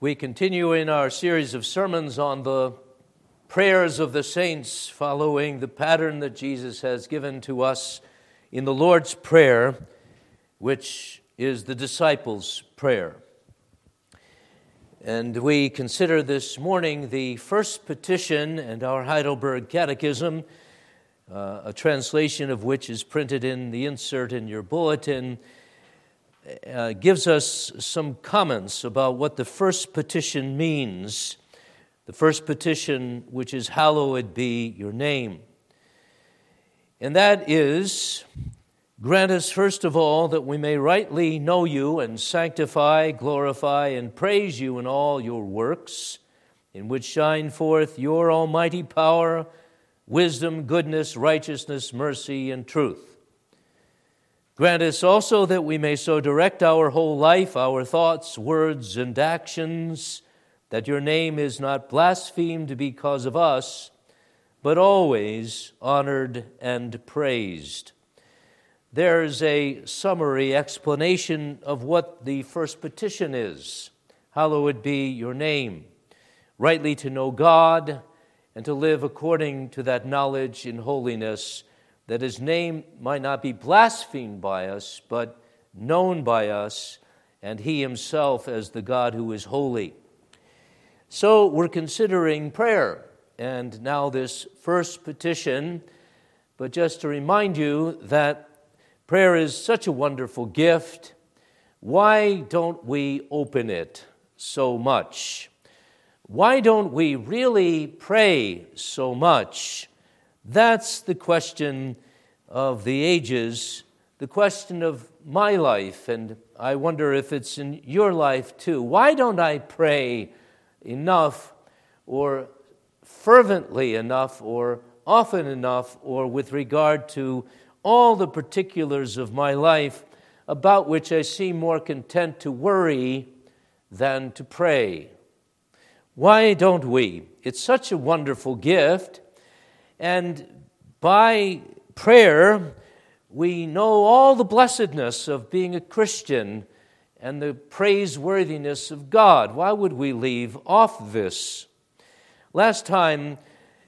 We continue in our series of sermons on the prayers of the saints, following the pattern that Jesus has given to us in the Lord's Prayer, which is the disciples' prayer. And we consider this morning the first petition and our Heidelberg Catechism, uh, a translation of which is printed in the insert in your bulletin uh, gives us some comments about what the first petition means. The first petition, which is, Hallowed be your name. And that is, grant us first of all that we may rightly know you and sanctify, glorify, and praise you in all your works, in which shine forth your almighty power, wisdom, goodness, righteousness, mercy, and truth Grant us also that we may so direct our whole life, our thoughts, words, and actions, that your name is not blasphemed because of us, but always honored and praised. There's a summary explanation of what the first petition is Hallowed be your name, rightly to know God and to live according to that knowledge in holiness that his name might not be blasphemed by us, but known by us, and he himself as the God who is holy. So we're considering prayer, and now this first petition. But just to remind you that prayer is such a wonderful gift, why don't we open it so much? Why don't we really pray so much? That's the question of the ages, the question of my life, and I wonder if it's in your life too. Why don't I pray enough, or fervently enough, or often enough, or with regard to all the particulars of my life about which I seem more content to worry than to pray? Why don't we? It's such a wonderful gift. And by prayer, we know all the blessedness of being a Christian and the praiseworthiness of God. Why would we leave off this? Last time,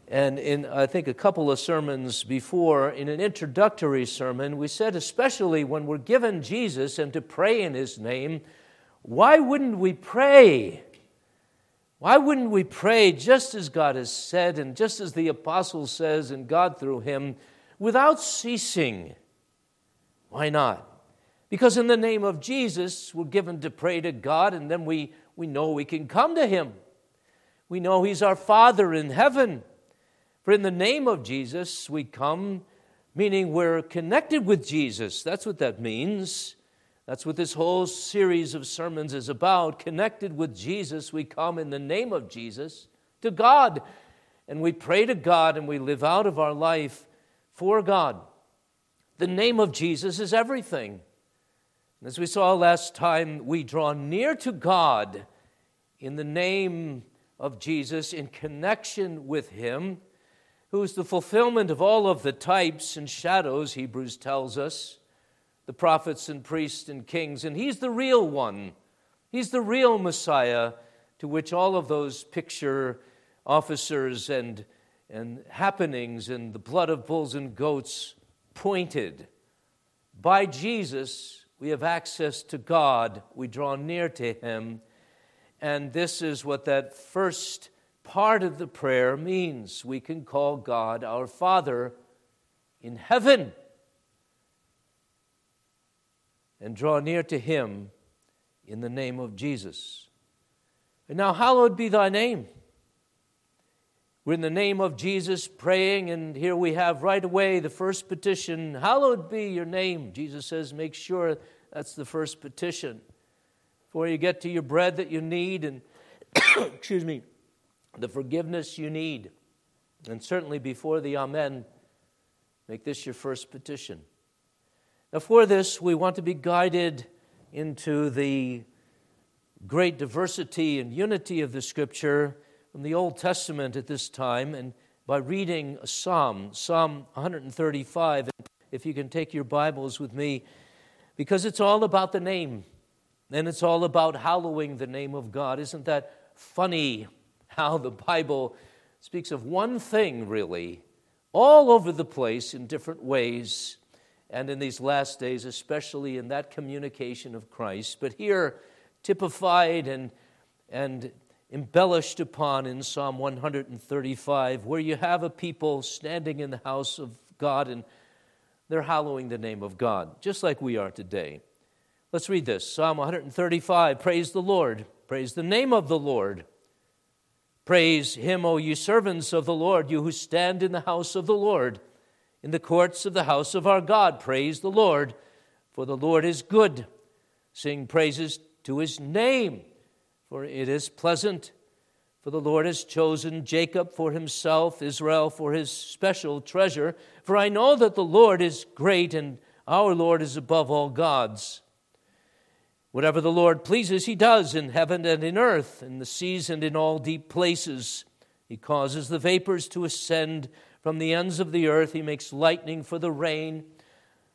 and in I think a couple of sermons before, in an introductory sermon, we said, especially when we're given Jesus and to pray in his name, why wouldn't we pray? Why wouldn't we pray just as God has said and just as the apostle says and God through him without ceasing? Why not? Because in the name of Jesus, we're given to pray to God and then we, we know we can come to him. We know he's our Father in heaven. For in the name of Jesus, we come, meaning we're connected with Jesus. That's what that means. That's what this whole series of sermons is about. Connected with Jesus, we come in the name of Jesus to God. And we pray to God and we live out of our life for God. The name of Jesus is everything. As we saw last time, we draw near to God in the name of Jesus, in connection with Him, who is the fulfillment of all of the types and shadows, Hebrews tells us the prophets and priests and kings, and he's the real one. He's the real Messiah to which all of those picture officers and, and happenings and the blood of bulls and goats pointed. By Jesus, we have access to God, we draw near to Him, and this is what that first part of the prayer means. We can call God our Father in heaven and draw near to him in the name of Jesus. And now, hallowed be thy name. We're in the name of Jesus praying, and here we have right away the first petition Hallowed be your name. Jesus says, Make sure that's the first petition. Before you get to your bread that you need, and excuse me, the forgiveness you need, and certainly before the Amen, make this your first petition. Now, for this, we want to be guided into the great diversity and unity of the Scripture from the Old Testament at this time, and by reading a psalm, Psalm 135. If you can take your Bibles with me, because it's all about the name. And it's all about hallowing the name of God. Isn't that funny how the Bible speaks of one thing, really, all over the place in different ways, and in these last days, especially in that communication of Christ. But here, typified and, and embellished upon in Psalm 135, where you have a people standing in the house of God and they're hallowing the name of God, just like we are today. Let's read this Psalm 135 Praise the Lord, praise the name of the Lord. Praise him, O you servants of the Lord, you who stand in the house of the Lord, in the courts of the house of our God. Praise the Lord, for the Lord is good. Sing praises to his name, for it is pleasant. For the Lord has chosen Jacob for himself, Israel for his special treasure. For I know that the Lord is great and our Lord is above all gods. Whatever the Lord pleases, he does in heaven and in earth, in the seas and in all deep places. He causes the vapors to ascend from the ends of the earth. He makes lightning for the rain.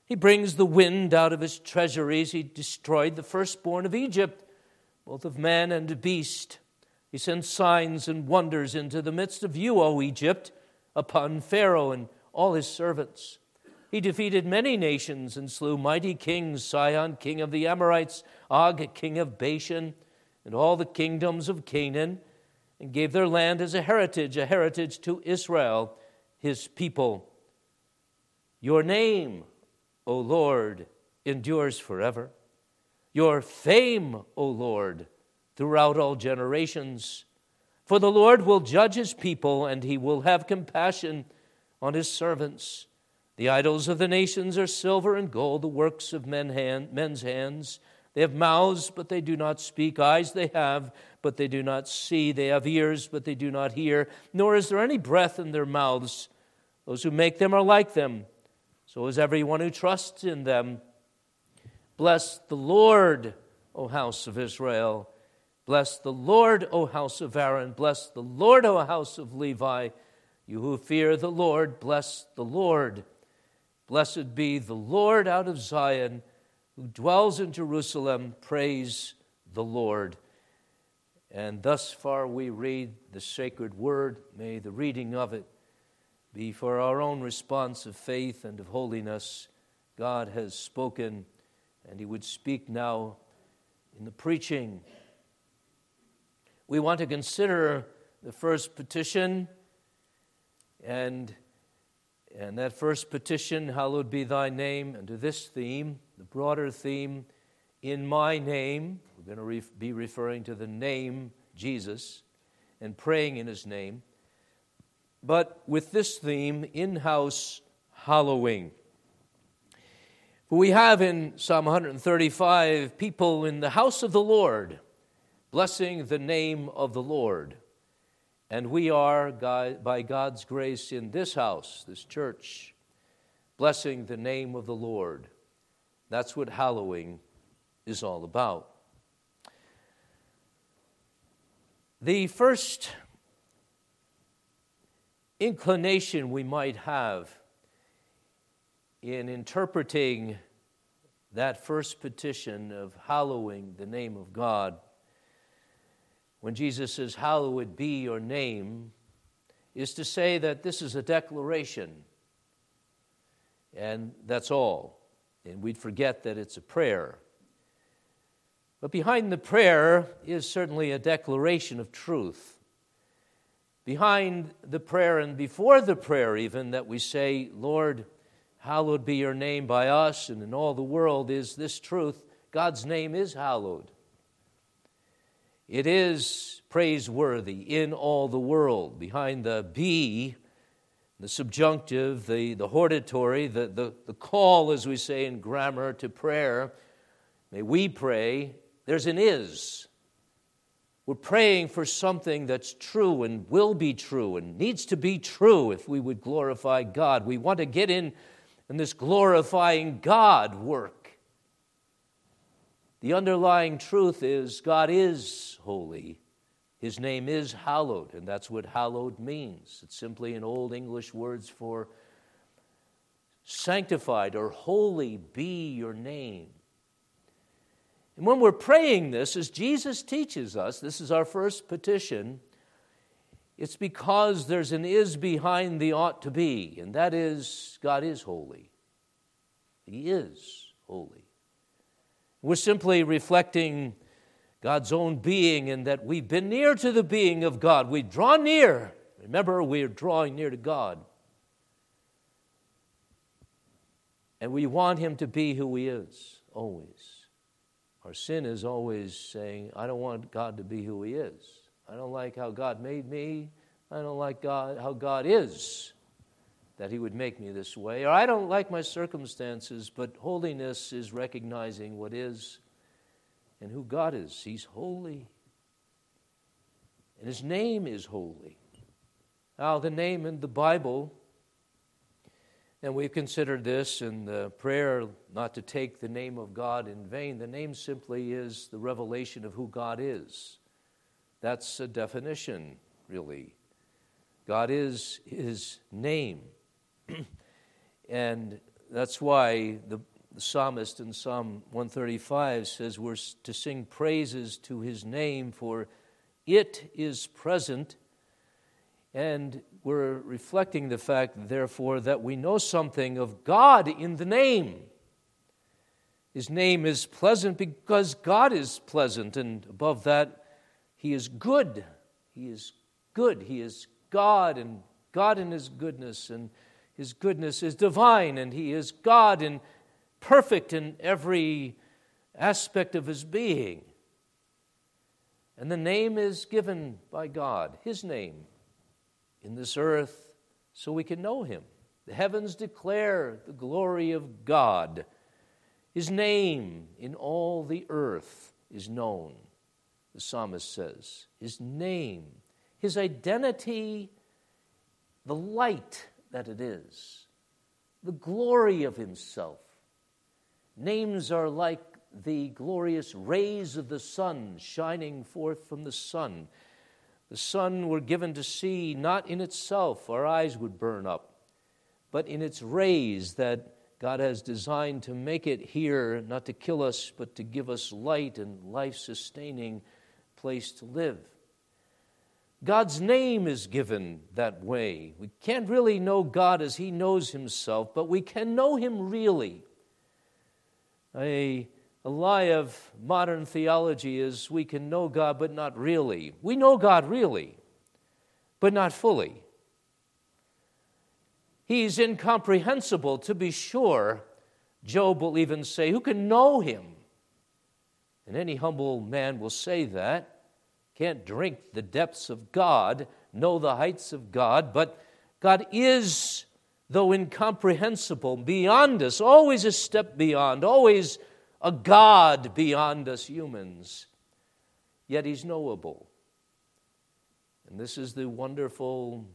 He brings the wind out of his treasuries. He destroyed the firstborn of Egypt, both of man and beast. He sends signs and wonders into the midst of you, O Egypt, upon Pharaoh and all his servants. He defeated many nations and slew mighty kings Sihon, king of the Amorites, Og, king of Bashan, and all the kingdoms of Canaan, and gave their land as a heritage, a heritage to Israel, his people. Your name, O Lord, endures forever. Your fame, O Lord, throughout all generations. For the Lord will judge his people, and he will have compassion on his servants. The idols of the nations are silver and gold, the works of men hand, men's hands. They have mouths, but they do not speak. Eyes they have, but they do not see. They have ears, but they do not hear. Nor is there any breath in their mouths. Those who make them are like them. So is everyone who trusts in them. Bless the Lord, O house of Israel. Bless the Lord, O house of Aaron. Bless the Lord, O house of Levi. You who fear the Lord, bless the Lord. Blessed be the Lord out of Zion, who dwells in Jerusalem. Praise the Lord. And thus far we read the sacred word. May the reading of it be for our own response of faith and of holiness. God has spoken, and He would speak now in the preaching. We want to consider the first petition and and that first petition, Hallowed be thy name, and to this theme, the broader theme, in my name, we're going to be referring to the name Jesus and praying in his name. But with this theme, in house hallowing. We have in Psalm 135 people in the house of the Lord blessing the name of the Lord. And we are, by God's grace, in this house, this church, blessing the name of the Lord. That's what hallowing is all about. The first inclination we might have in interpreting that first petition of hallowing the name of God when Jesus says, Hallowed be your name, is to say that this is a declaration. And that's all. And we'd forget that it's a prayer. But behind the prayer is certainly a declaration of truth. Behind the prayer and before the prayer, even, that we say, Lord, hallowed be your name by us and in all the world, is this truth God's name is hallowed. It is praiseworthy in all the world. Behind the be, the subjunctive, the, the hortatory, the, the, the call, as we say in grammar, to prayer, may we pray, there's an is. We're praying for something that's true and will be true and needs to be true if we would glorify God. We want to get in in this glorifying God work. The underlying truth is God is holy. His name is hallowed, and that's what hallowed means. It's simply an old English words for sanctified or holy be your name. And when we're praying this, as Jesus teaches us, this is our first petition, it's because there's an is behind the ought to be, and that is God is holy. He is holy. We're simply reflecting God's own being in that we've been near to the being of God. We draw near. Remember, we're drawing near to God. And we want Him to be who He is, always. Our sin is always saying, I don't want God to be who He is. I don't like how God made me. I don't like God, how God is, that He would make me this way. Or I don't like my circumstances, but holiness is recognizing what is and who God is. He's holy. And His name is holy. Now, the name in the Bible and we've considered this in the prayer not to take the name of God in vain. The name simply is the revelation of who God is. That's a definition, really. God is his name. and that's why the, the, psalmist in Psalm 135 says we're to sing praises to his name, for it is present and we're reflecting the fact, therefore, that we know something of God in the name. His name is pleasant because God is pleasant, and above that, He is good. He is good. He is God, and God in His goodness, and His goodness is divine, and He is God and perfect in every aspect of His being. And the name is given by God, His name in this earth so we can know him. The heavens declare the glory of God. His name in all the earth is known, the psalmist says. His name, his identity, the light that it is, the glory of himself. Names are like the glorious rays of the sun shining forth from the sun. The sun were given to see not in itself, our eyes would burn up, but in its rays that God has designed to make it here, not to kill us, but to give us light and life sustaining place to live. God's name is given that way. We can't really know God as He knows Himself, but we can know Him really. A a lie of modern theology is we can know God, but not really. We know God really, but not fully. He's incomprehensible, to be sure. Job will even say, Who can know him? And any humble man will say that. Can't drink the depths of God, know the heights of God, but God is, though incomprehensible, beyond us, always a step beyond, always a God beyond us humans, yet he's knowable. And this is the wonderful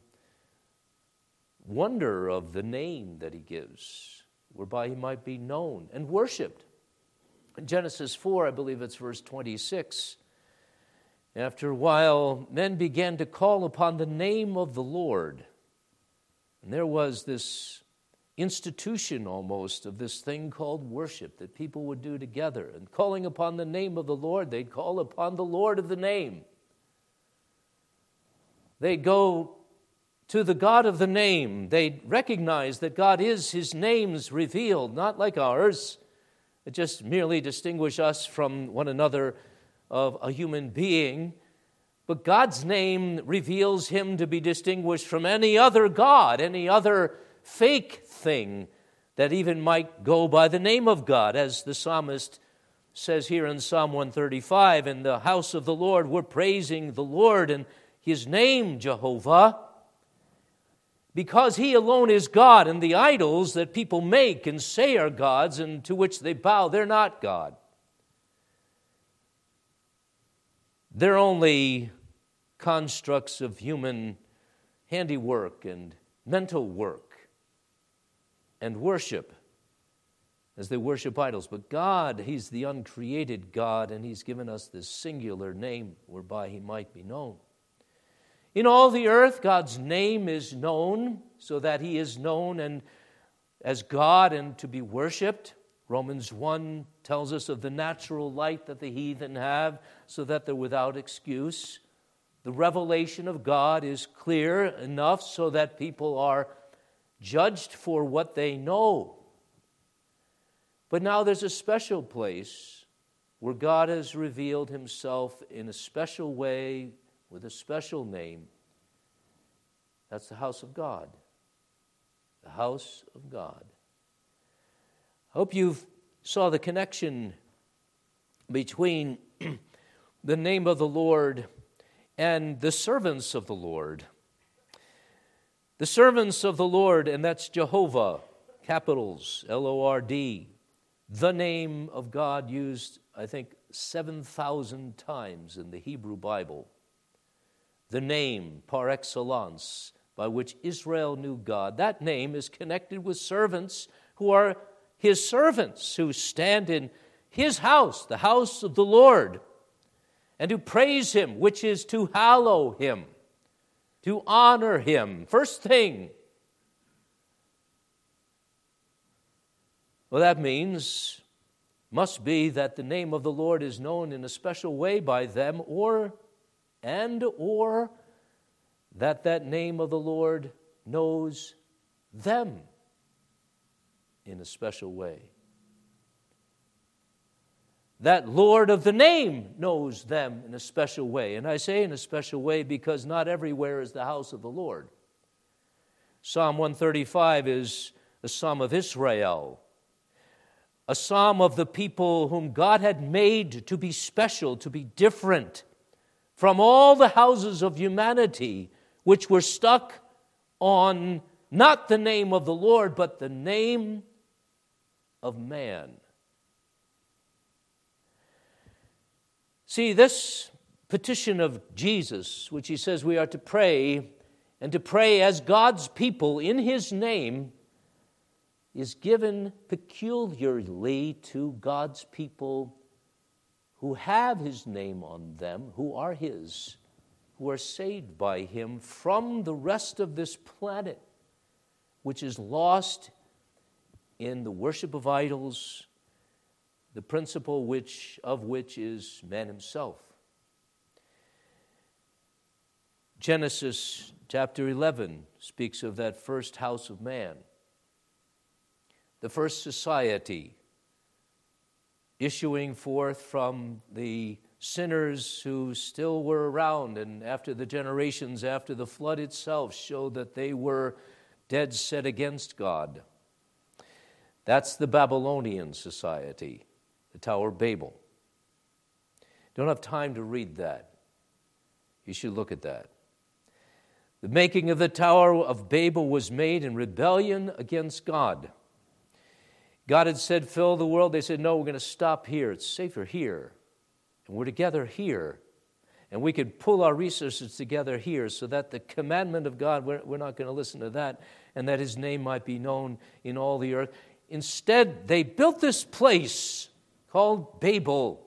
wonder of the name that he gives, whereby he might be known and worshiped. In Genesis 4, I believe it's verse 26, after a while, men began to call upon the name of the Lord. And there was this institution almost of this thing called worship that people would do together. And calling upon the name of the Lord, they'd call upon the Lord of the name. They'd go to the God of the name. They'd recognize that God is his names revealed, not like ours, that just merely distinguish us from one another of a human being. But God's name reveals him to be distinguished from any other God, any other fake thing that even might go by the name of God, as the psalmist says here in Psalm 135 In the house of the Lord, we're praising the Lord and his name, Jehovah, because he alone is God, and the idols that people make and say are gods and to which they bow, they're not God. They're only constructs of human handiwork and mental work and worship as they worship idols. But God, He's the uncreated God, and He's given us this singular name whereby He might be known. In all the earth, God's name is known so that He is known and as God and to be worshiped. Romans 1 tells us of the natural light that the heathen have so that they're without excuse. The revelation of God is clear enough so that people are judged for what they know. But now there's a special place where God has revealed himself in a special way with a special name. That's the house of God. The house of God. I hope you saw the connection between the name of the Lord and the servants of the Lord. The servants of the Lord, and that's Jehovah, capitals, L O R D, the name of God used, I think, 7,000 times in the Hebrew Bible. The name par excellence by which Israel knew God. That name is connected with servants who are his servants who stand in his house, the house of the Lord, and who praise him, which is to hallow him, to honor him. First thing. Well, that means, must be that the name of the Lord is known in a special way by them, or, and, or, that that name of the Lord knows them in a special way. That Lord of the name knows them in a special way. And I say in a special way because not everywhere is the house of the Lord. Psalm 135 is a psalm of Israel, a psalm of the people whom God had made to be special, to be different from all the houses of humanity which were stuck on not the name of the Lord, but the name of man. See, this petition of Jesus, which he says we are to pray, and to pray as God's people in his name, is given peculiarly to God's people who have his name on them, who are his, who are saved by him from the rest of this planet, which is lost in the worship of idols, the principle which, of which is man himself. Genesis chapter 11 speaks of that first house of man, the first society issuing forth from the sinners who still were around, and after the generations after the flood itself showed that they were dead set against God. That's the Babylonian society, the Tower of Babel. Don't have time to read that. You should look at that. The making of the Tower of Babel was made in rebellion against God. God had said, Fill the world. They said, No, we're going to stop here. It's safer here. And we're together here. And we could pull our resources together here so that the commandment of God, we're, we're not going to listen to that, and that His name might be known in all the earth. Instead, they built this place called Babel,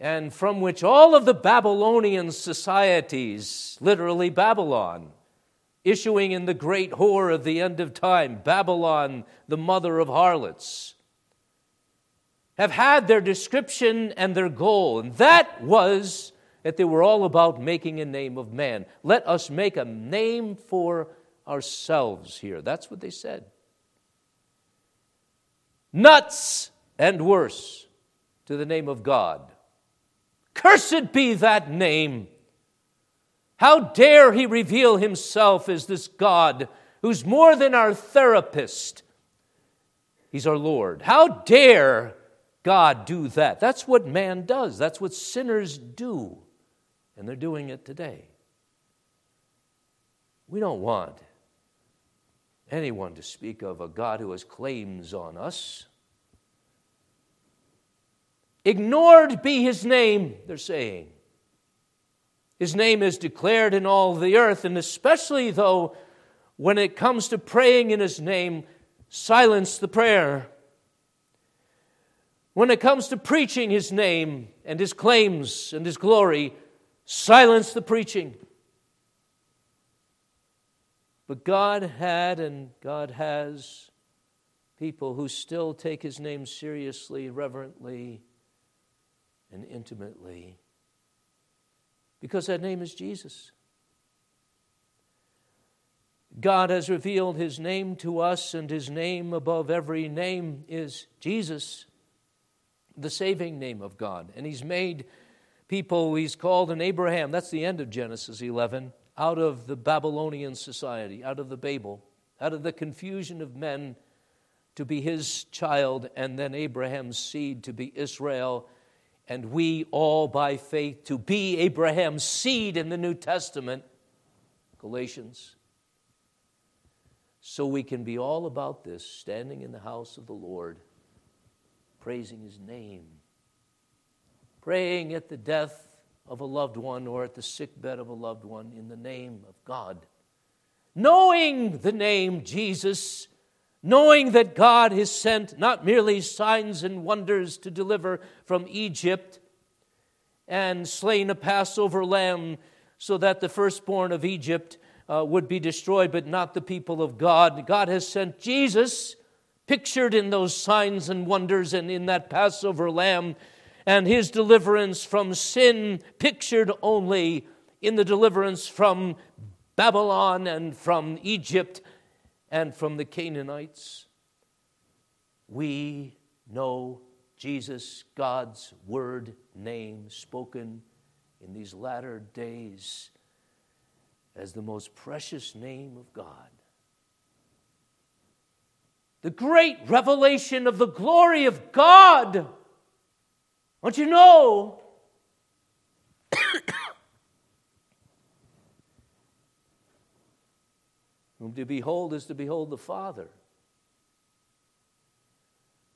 and from which all of the Babylonian societies, literally Babylon, issuing in the great whore of the end of time, Babylon, the mother of harlots, have had their description and their goal, and that was that they were all about making a name of man. Let us make a name for ourselves here. That's what they said nuts, and worse to the name of God. Cursed be that name. How dare he reveal himself as this God who's more than our therapist? He's our Lord. How dare God do that? That's what man does, that's what sinners do, and they're doing it today. We don't want anyone to speak of a God who has claims on us. Ignored be his name, they're saying. His name is declared in all the earth, and especially though when it comes to praying in his name, silence the prayer. When it comes to preaching his name and his claims and his glory, silence the preaching. But God had and God has people who still take his name seriously, reverently, and intimately. Because that name is Jesus. God has revealed his name to us, and his name above every name is Jesus, the saving name of God. And he's made people, he's called an Abraham, that's the end of Genesis 11, out of the Babylonian society, out of the Babel, out of the confusion of men to be his child, and then Abraham's seed to be Israel, and we all by faith to be Abraham's seed in the New Testament. Galatians so we can be all about this, standing in the house of the Lord, praising His name, praying at the death of a loved one or at the sick bed of a loved one in the name of God, knowing the name Jesus, knowing that God has sent not merely signs and wonders to deliver from Egypt and slain a Passover lamb so that the firstborn of Egypt uh, would be destroyed, but not the people of God. God has sent Jesus, pictured in those signs and wonders and in that Passover lamb, and his deliverance from sin, pictured only in the deliverance from Babylon and from Egypt and from the Canaanites. We know Jesus, God's word name spoken in these latter days as the most precious name of God. The great revelation of the glory of God. Don't you know? Whom to behold is to behold the Father.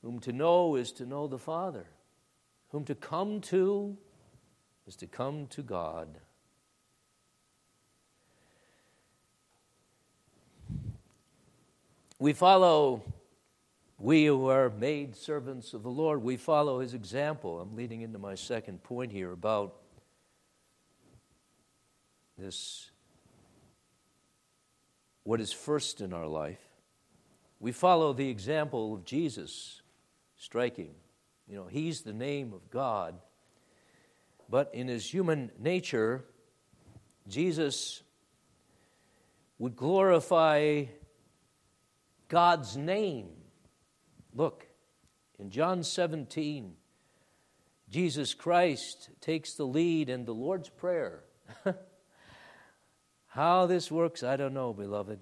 Whom to know is to know the Father. Whom to come to is to come to God. We follow, we who are made servants of the Lord, we follow his example. I'm leading into my second point here about this what is first in our life. We follow the example of Jesus, striking. You know, he's the name of God. But in his human nature, Jesus would glorify God's name. Look, in John 17, Jesus Christ takes the lead in the Lord's Prayer. How this works, I don't know, beloved.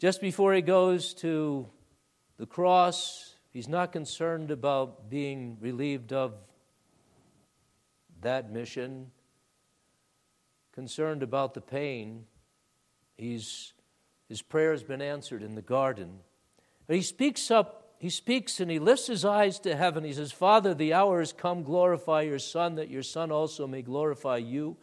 Just before he goes to the cross, he's not concerned about being relieved of that mission, concerned about the pain. He's his prayer has been answered in the garden. But he speaks up, he speaks and he lifts his eyes to heaven. He says, Father, the hour has come, glorify your Son, that your Son also may glorify you.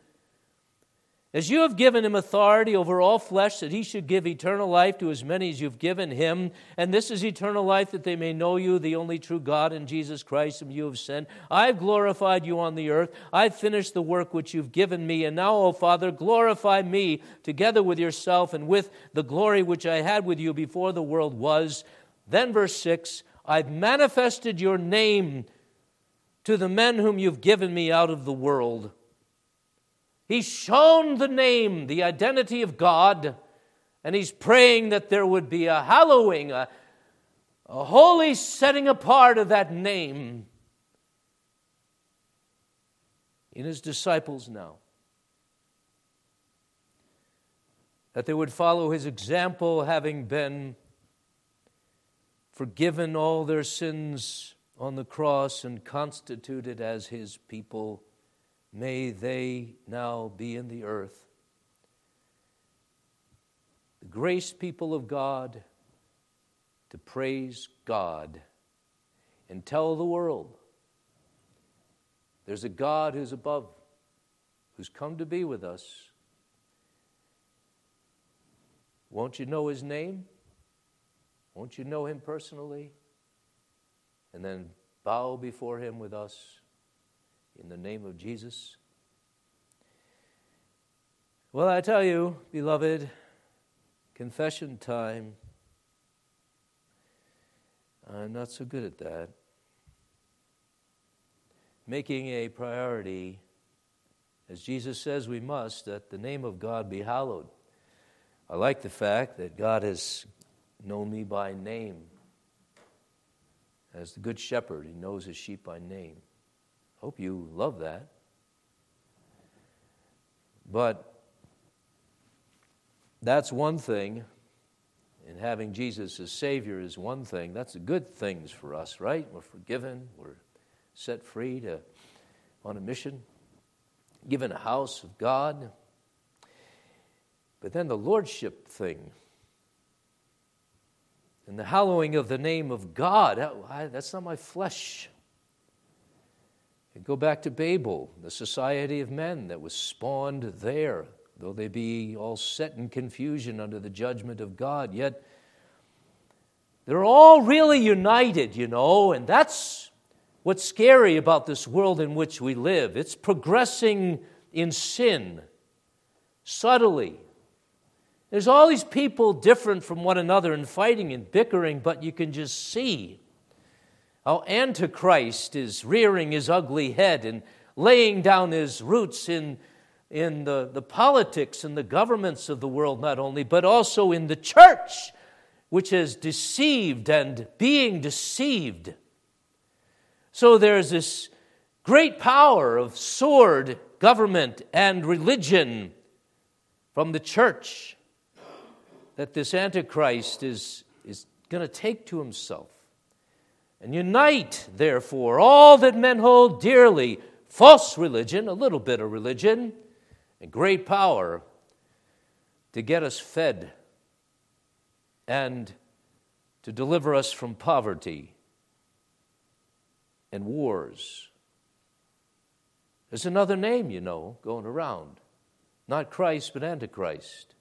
As you have given him authority over all flesh, that he should give eternal life to as many as you've given him, and this is eternal life, that they may know you, the only true God, and Jesus Christ, whom you have sent. I've glorified you on the earth. I've finished the work which you've given me, and now, O Father, glorify me together with yourself and with the glory which I had with you before the world was. Then, verse 6 I've manifested your name to the men whom you've given me out of the world. He's shown the name, the identity of God, and he's praying that there would be a hallowing, a, a holy setting apart of that name in his disciples now. That they would follow his example, having been forgiven all their sins on the cross and constituted as his people may they now be in the earth. The grace people of God to praise God and tell the world there's a God who's above, who's come to be with us. Won't you know his name? Won't you know him personally? And then bow before him with us in the name of Jesus? Well, I tell you, beloved, confession time. I'm not so good at that. Making a priority, as Jesus says we must, that the name of God be hallowed. I like the fact that God has known me by name. As the Good Shepherd, He knows His sheep by name. Hope you love that. But that's one thing, and having Jesus as Savior is one thing. That's good things for us, right? We're forgiven, we're set free to on a mission, given a house of God. But then the lordship thing and the hallowing of the name of God, that's not my flesh. And go back to Babel, the society of men that was spawned there, though they be all set in confusion under the judgment of God, yet they're all really united, you know, and that's what's scary about this world in which we live. It's progressing in sin subtly. There's all these people different from one another and fighting and bickering, but you can just see Oh, how Antichrist is rearing his ugly head and laying down his roots in, in the, the politics and the governments of the world, not only, but also in the church, which is deceived and being deceived. So there's this great power of sword, government, and religion from the church that this Antichrist is, is going to take to himself. And unite, therefore, all that men hold dearly false religion, a little bit of religion, and great power to get us fed and to deliver us from poverty and wars. There's another name, you know, going around. Not Christ, but Antichrist.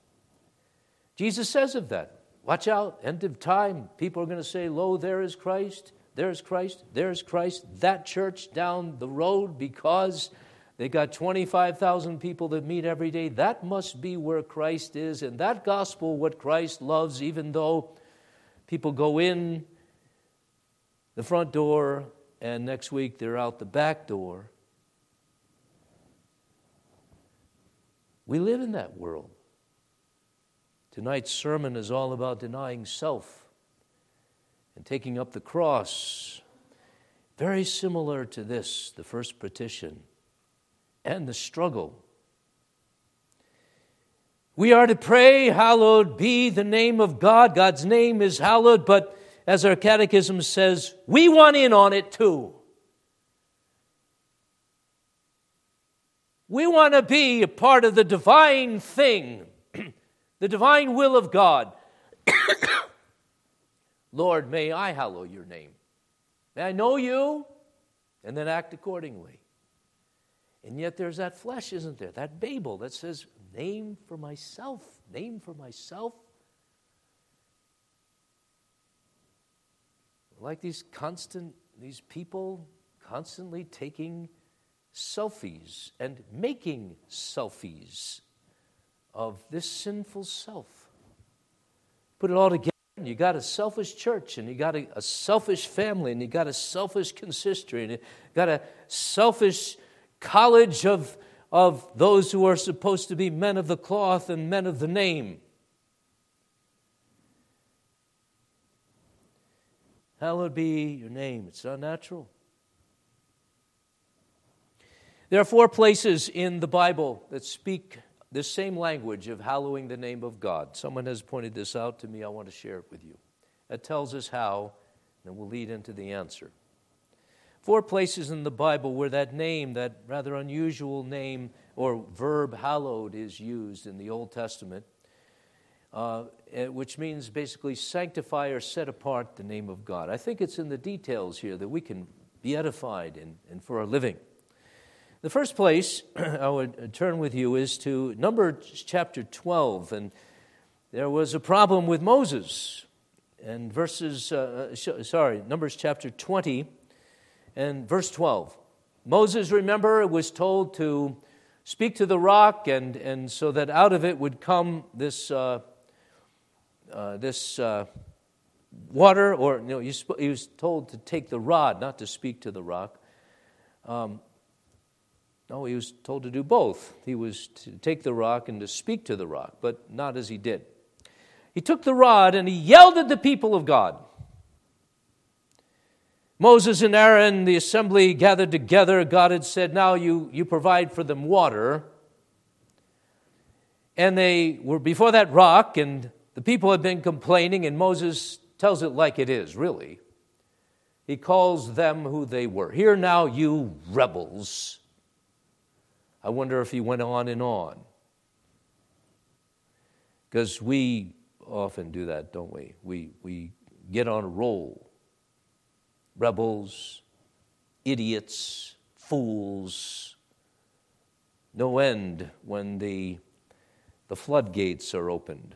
Jesus says of that, watch out, end of time, people are going to say, Lo, there is Christ. There's Christ, there's Christ, that church down the road because they got 25,000 people that meet every day. That must be where Christ is, and that gospel, what Christ loves, even though people go in the front door and next week they're out the back door. We live in that world. Tonight's sermon is all about denying self and taking up the cross. Very similar to this, the first petition, and the struggle. We are to pray, Hallowed be the name of God. God's name is hallowed, but as our catechism says, we want in on it too. We want to be a part of the divine thing, the divine will of God. Lord, may I hallow your name. May I know you and then act accordingly. And yet there's that flesh, isn't there? That Babel that says, name for myself, name for myself. Like these constant, these people constantly taking selfies and making selfies of this sinful self. Put it all together. You got a selfish church, and you got a, a, selfish family, and you got a selfish consistory, and you got a selfish college of, of those who are supposed to be men of the cloth and men of the name. Hallowed be your name. It's unnatural. There are four places in the Bible that speak this same language of hallowing the name of God. Someone has pointed this out to me. I want to share it with you. It tells us how, and will lead into the answer. Four places in the Bible where that name, that rather unusual name or verb hallowed, is used in the Old Testament, uh, eh, which means basically sanctify or set apart the name of God. I think it's in the details here that we can be edified and for our living. The first place I would turn with you is to Numbers chapter 12. And there was a problem with Moses. And verses, uh, uh sorry, Numbers chapter 20 and verse 12. Moses, remember, was told to speak to the rock, and, and so that out of it would come this, uh, uh, this uh, water, or you know, he was told to take the rod, not to speak to the rock. Um, no, he was told to do both. He was to take the rock and to speak to the rock, but not as he did. He took the rod and he yelled at the people of God. Moses and Aaron, the assembly gathered together. God had said, Now you, you provide for them water. And they were before that rock, and the people had been complaining, and Moses tells it like it is, really. He calls them who they were. Hear now, you rebels. I wonder if he went on and on. Because we often do that, don't we? We, we get on a roll. Rebels, idiots, fools. No end when the, the floodgates are opened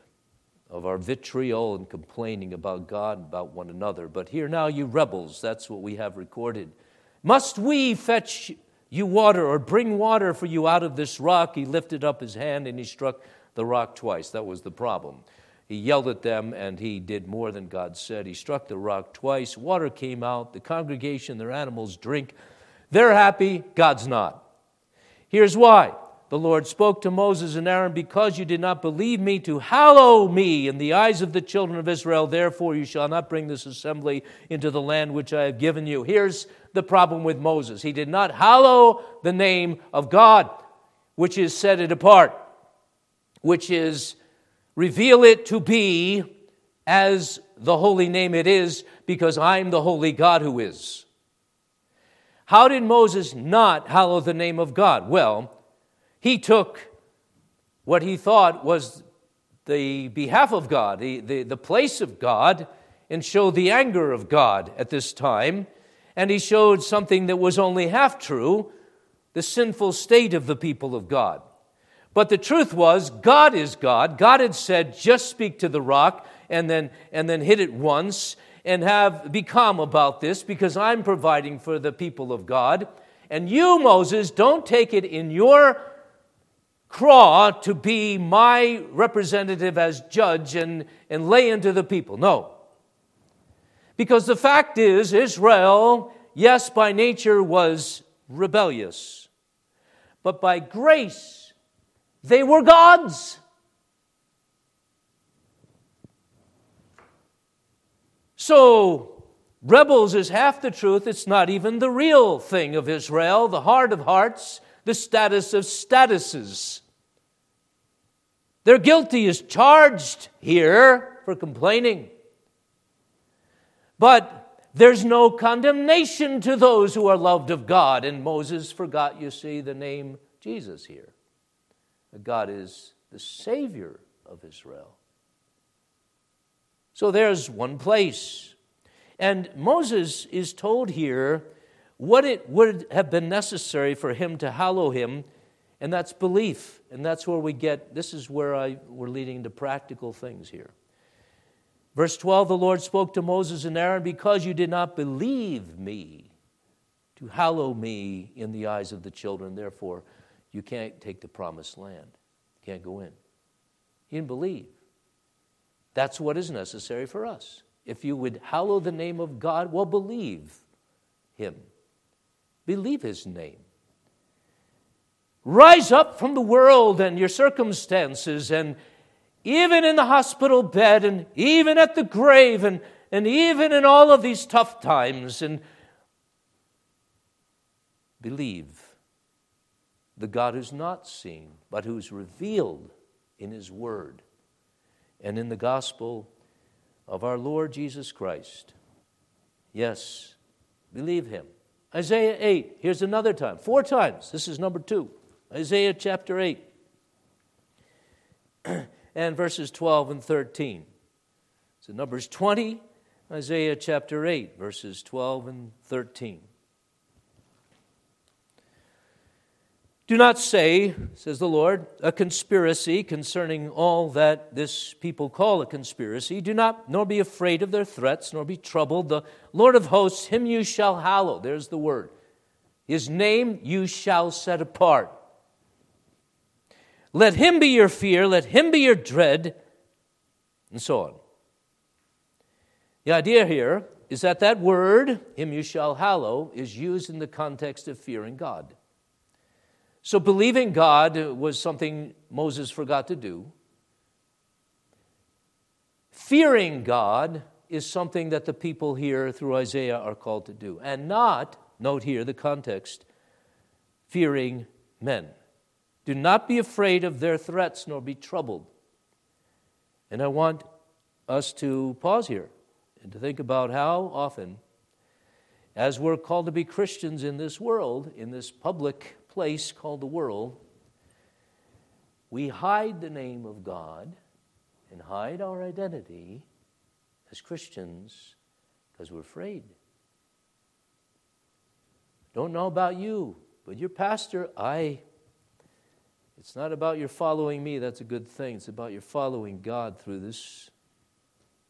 of our vitriol and complaining about God, about one another. But here now, you rebels, that's what we have recorded. Must we fetch you water or bring water for you out of this rock? He lifted up his hand and he struck the rock twice. That was the problem. He yelled at them and he did more than God said. He struck the rock twice. Water came out. The congregation, their animals drink. They're happy. God's not. Here's why the Lord spoke to Moses and Aaron, Because you did not believe me to hallow me in the eyes of the children of Israel, therefore you shall not bring this assembly into the land which I have given you. Here's the problem with Moses he did not hallow the name of God, which is set it apart, which is reveal it to be as the holy name it is, because I'm the holy God who is. How did Moses not hallow the name of God? Well, he took what he thought was the behalf of God, the, the, the place of God, and showed the anger of God at this time. And he showed something that was only half true the sinful state of the people of God. But the truth was, God is God. God had said, just speak to the rock and then, and then hit it once and have be calm about this because I'm providing for the people of God. And you, Moses, don't take it in your craw to be my representative as judge and, and lay into the people. No. Because the fact is, Israel, yes, by nature was rebellious, but by grace, they were God's. So, rebels is half the truth. It's not even the real thing of Israel, the heart of hearts the status of statuses. They're guilty is charged here for complaining. But there's no condemnation to those who are loved of God. And Moses forgot, you see, the name Jesus here. God is the Savior of Israel. So there's one place. And Moses is told here what it would have been necessary for him to hallow him, and that's belief. And that's where we get this is where I, we're leading to practical things here. Verse 12 The Lord spoke to Moses and Aaron, Because you did not believe me to hallow me in the eyes of the children, therefore you can't take the promised land. You can't go in. You didn't believe. That's what is necessary for us. If you would hallow the name of God, well, believe Him. Believe his name. Rise up from the world and your circumstances, and even in the hospital bed, and even at the grave, and, and even in all of these tough times, and believe the God who's not seen, but who's revealed in his word and in the gospel of our Lord Jesus Christ. Yes, believe him. Isaiah 8, here's another time, four times. This is number two. Isaiah chapter 8, and verses 12 and 13. So, Numbers 20, Isaiah chapter 8, verses 12 and 13. Do not say, says the Lord, a conspiracy concerning all that this people call a conspiracy. Do not, nor be afraid of their threats, nor be troubled. The Lord of hosts, him you shall hallow. There's the word. His name you shall set apart. Let him be your fear, let him be your dread, and so on. The idea here is that that word, him you shall hallow, is used in the context of fearing God. So believing God was something Moses forgot to do. Fearing God is something that the people here through Isaiah are called to do, and not, note here the context, fearing men. Do not be afraid of their threats, nor be troubled. And I want us to pause here and to think about how often, as we're called to be Christians in this world, in this public place called the world, we hide the name of God and hide our identity as Christians because we're afraid. Don't know about you, but your pastor, I. It's not about your following me, that's a good thing. It's about your following God through this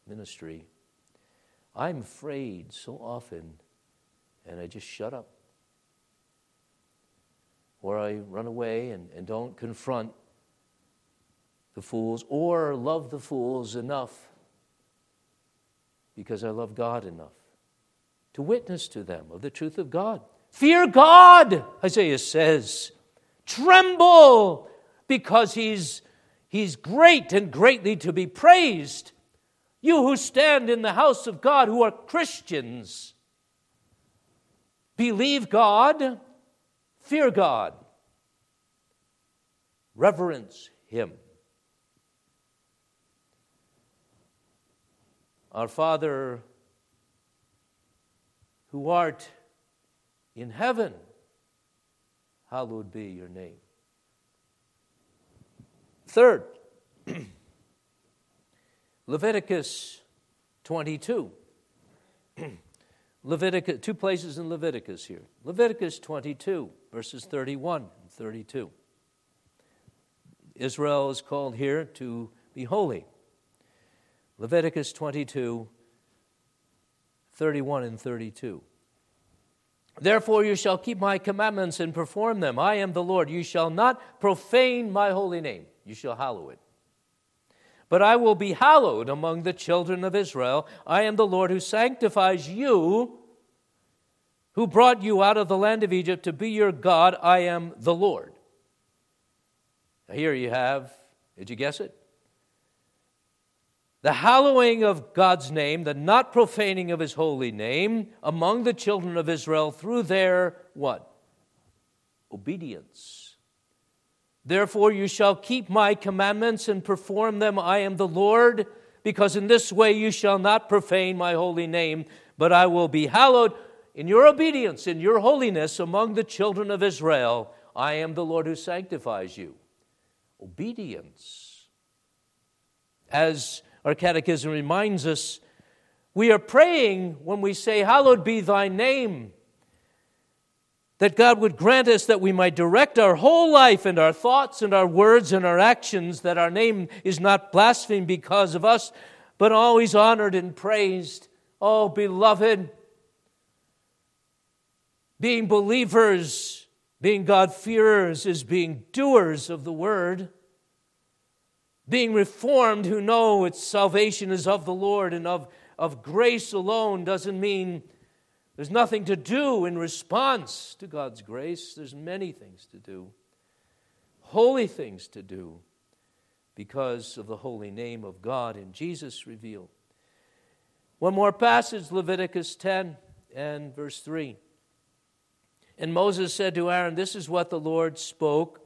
ministry. I'm afraid so often, and I just shut up. Or I run away and, and don't confront the fools, or love the fools enough because I love God enough to witness to them of the truth of God. Fear God, Isaiah says. Tremble because he's, he's great and greatly to be praised. You who stand in the house of God, who are Christians, believe God, fear God, reverence Him. Our Father who art in heaven, hallowed be your name. Third, Leviticus 22. Leviticus, two places in Leviticus here. Leviticus 22, verses 31 and 32. Israel is called here to be holy. Leviticus 22, 31 and 32. Therefore, you shall keep my commandments and perform them. I am the Lord. You shall not profane my holy name, you shall hallow it. But I will be hallowed among the children of Israel. I am the Lord who sanctifies you, who brought you out of the land of Egypt to be your God. I am the Lord. Here you have, did you guess it? The hallowing of God's name, the not profaning of his holy name among the children of Israel through their what? Obedience. Therefore, you shall keep my commandments and perform them. I am the Lord, because in this way you shall not profane my holy name, but I will be hallowed in your obedience, in your holiness among the children of Israel. I am the Lord who sanctifies you. Obedience. As our catechism reminds us, we are praying when we say, Hallowed be thy name. That God would grant us that we might direct our whole life and our thoughts and our words and our actions, that our name is not blasphemed because of us, but always honored and praised. Oh, beloved, being believers, being God-fearers, is being doers of the word being reformed who know its salvation is of the Lord and of, of grace alone doesn't mean there's nothing to do in response to God's grace. There's many things to do, holy things to do, because of the holy name of God in Jesus revealed. One more passage, Leviticus 10 and verse 3. And Moses said to Aaron, This is what the Lord spoke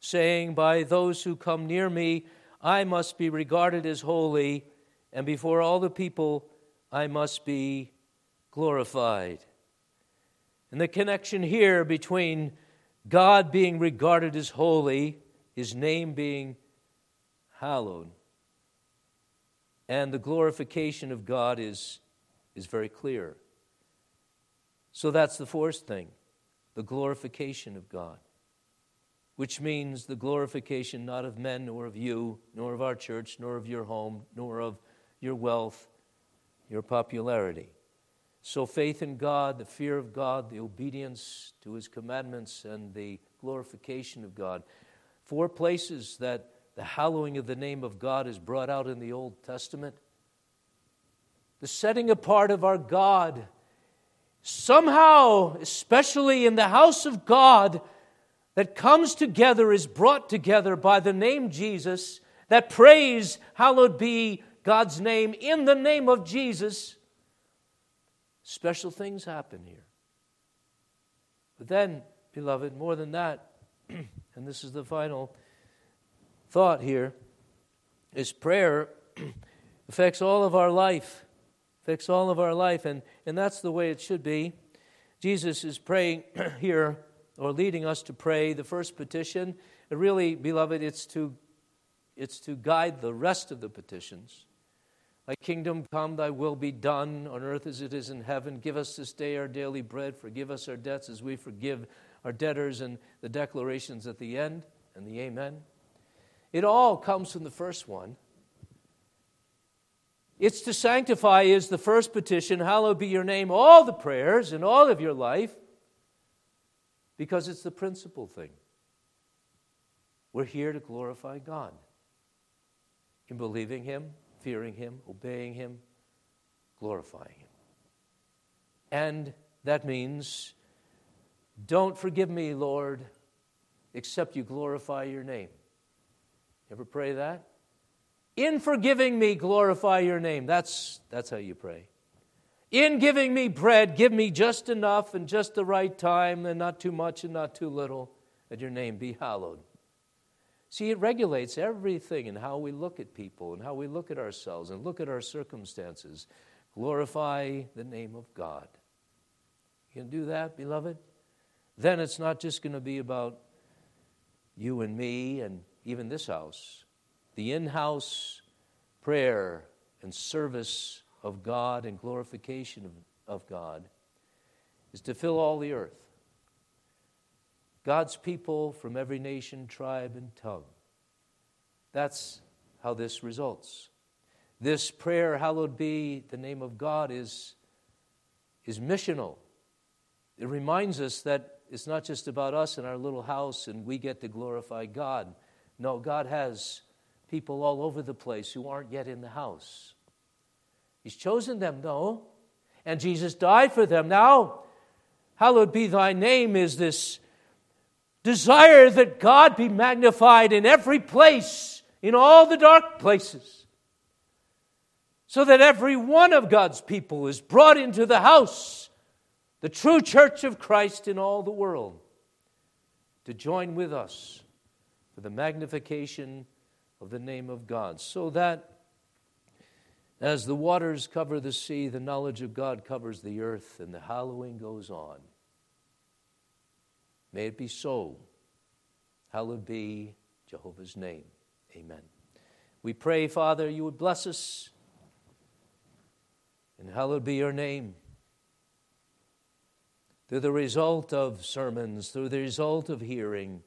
saying, By those who come near me, I must be regarded as holy, and before all the people, I must be glorified. And the connection here between God being regarded as holy, his name being hallowed, and the glorification of God is, is very clear. So that's the fourth thing the glorification of God which means the glorification not of men, nor of you, nor of our church, nor of your home, nor of your wealth, your popularity. So, faith in God, the fear of God, the obedience to His commandments, and the glorification of God. Four places that the hallowing of the name of God is brought out in the Old Testament. the setting apart of our God. Somehow, especially in the house of God, that comes together is brought together by the name Jesus, that praise, hallowed be God's name, in the name of Jesus. Special things happen here. But then, beloved, more than that, and this is the final thought here, is prayer affects all of our life. Affects all of our life, and, and that's the way it should be. Jesus is praying here, or leading us to pray the first petition. And really, beloved, it's to, it's to guide the rest of the petitions. Thy kingdom come, thy will be done on earth as it is in heaven. Give us this day our daily bread. Forgive us our debts as we forgive our debtors, and the declarations at the end and the amen. It all comes from the first one. It's to sanctify is the first petition. Hallowed be your name, all the prayers in all of your life, because it's the principal thing. We're here to glorify God in believing Him, fearing Him, obeying Him, glorifying Him. And that means don't forgive me, Lord, except you glorify your name. Ever pray that? In forgiving me, glorify your name. That's, that's how you pray. In giving me bread, give me just enough and just the right time, and not too much and not too little, that your name be hallowed. See, it regulates everything in how we look at people and how we look at ourselves and look at our circumstances. Glorify the name of God. You can do that, beloved? Then it's not just going to be about you and me and even this house. The in house prayer and service of God and glorification of, of God is to fill all the earth. God's people from every nation, tribe, and tongue. That's how this results. This prayer, hallowed be the name of God, is, is missional. It reminds us that it's not just about us and our little house and we get to glorify God. No, God has people all over the place who aren't yet in the house. He's chosen them, though, And Jesus died for them. Now, hallowed be thy name is this desire that God be magnified in every place, in all the dark places, so that every one of God's people is brought into the house, the true church of Christ in all the world, to join with us for the magnification of the name of God, so that as the waters cover the sea, the knowledge of God covers the earth, and the hallowing goes on. May it be so. Hallowed be Jehovah's name. Amen. We pray, Father, you would bless us, and hallowed be your name. Through the result of sermons, through the result of hearing,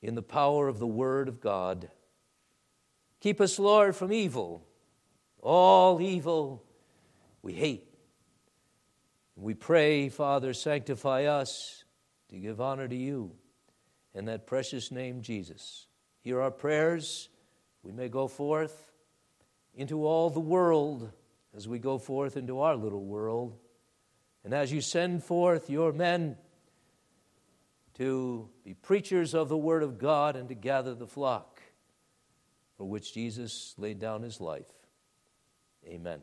in the power of the Word of God. Keep us, Lord, from evil. All evil we hate. We pray, Father, sanctify us to give honor to you in that precious name, Jesus. Hear our prayers. We may go forth into all the world as we go forth into our little world. And as you send forth your men, to be preachers of the Word of God and to gather the flock for which Jesus laid down his life. Amen.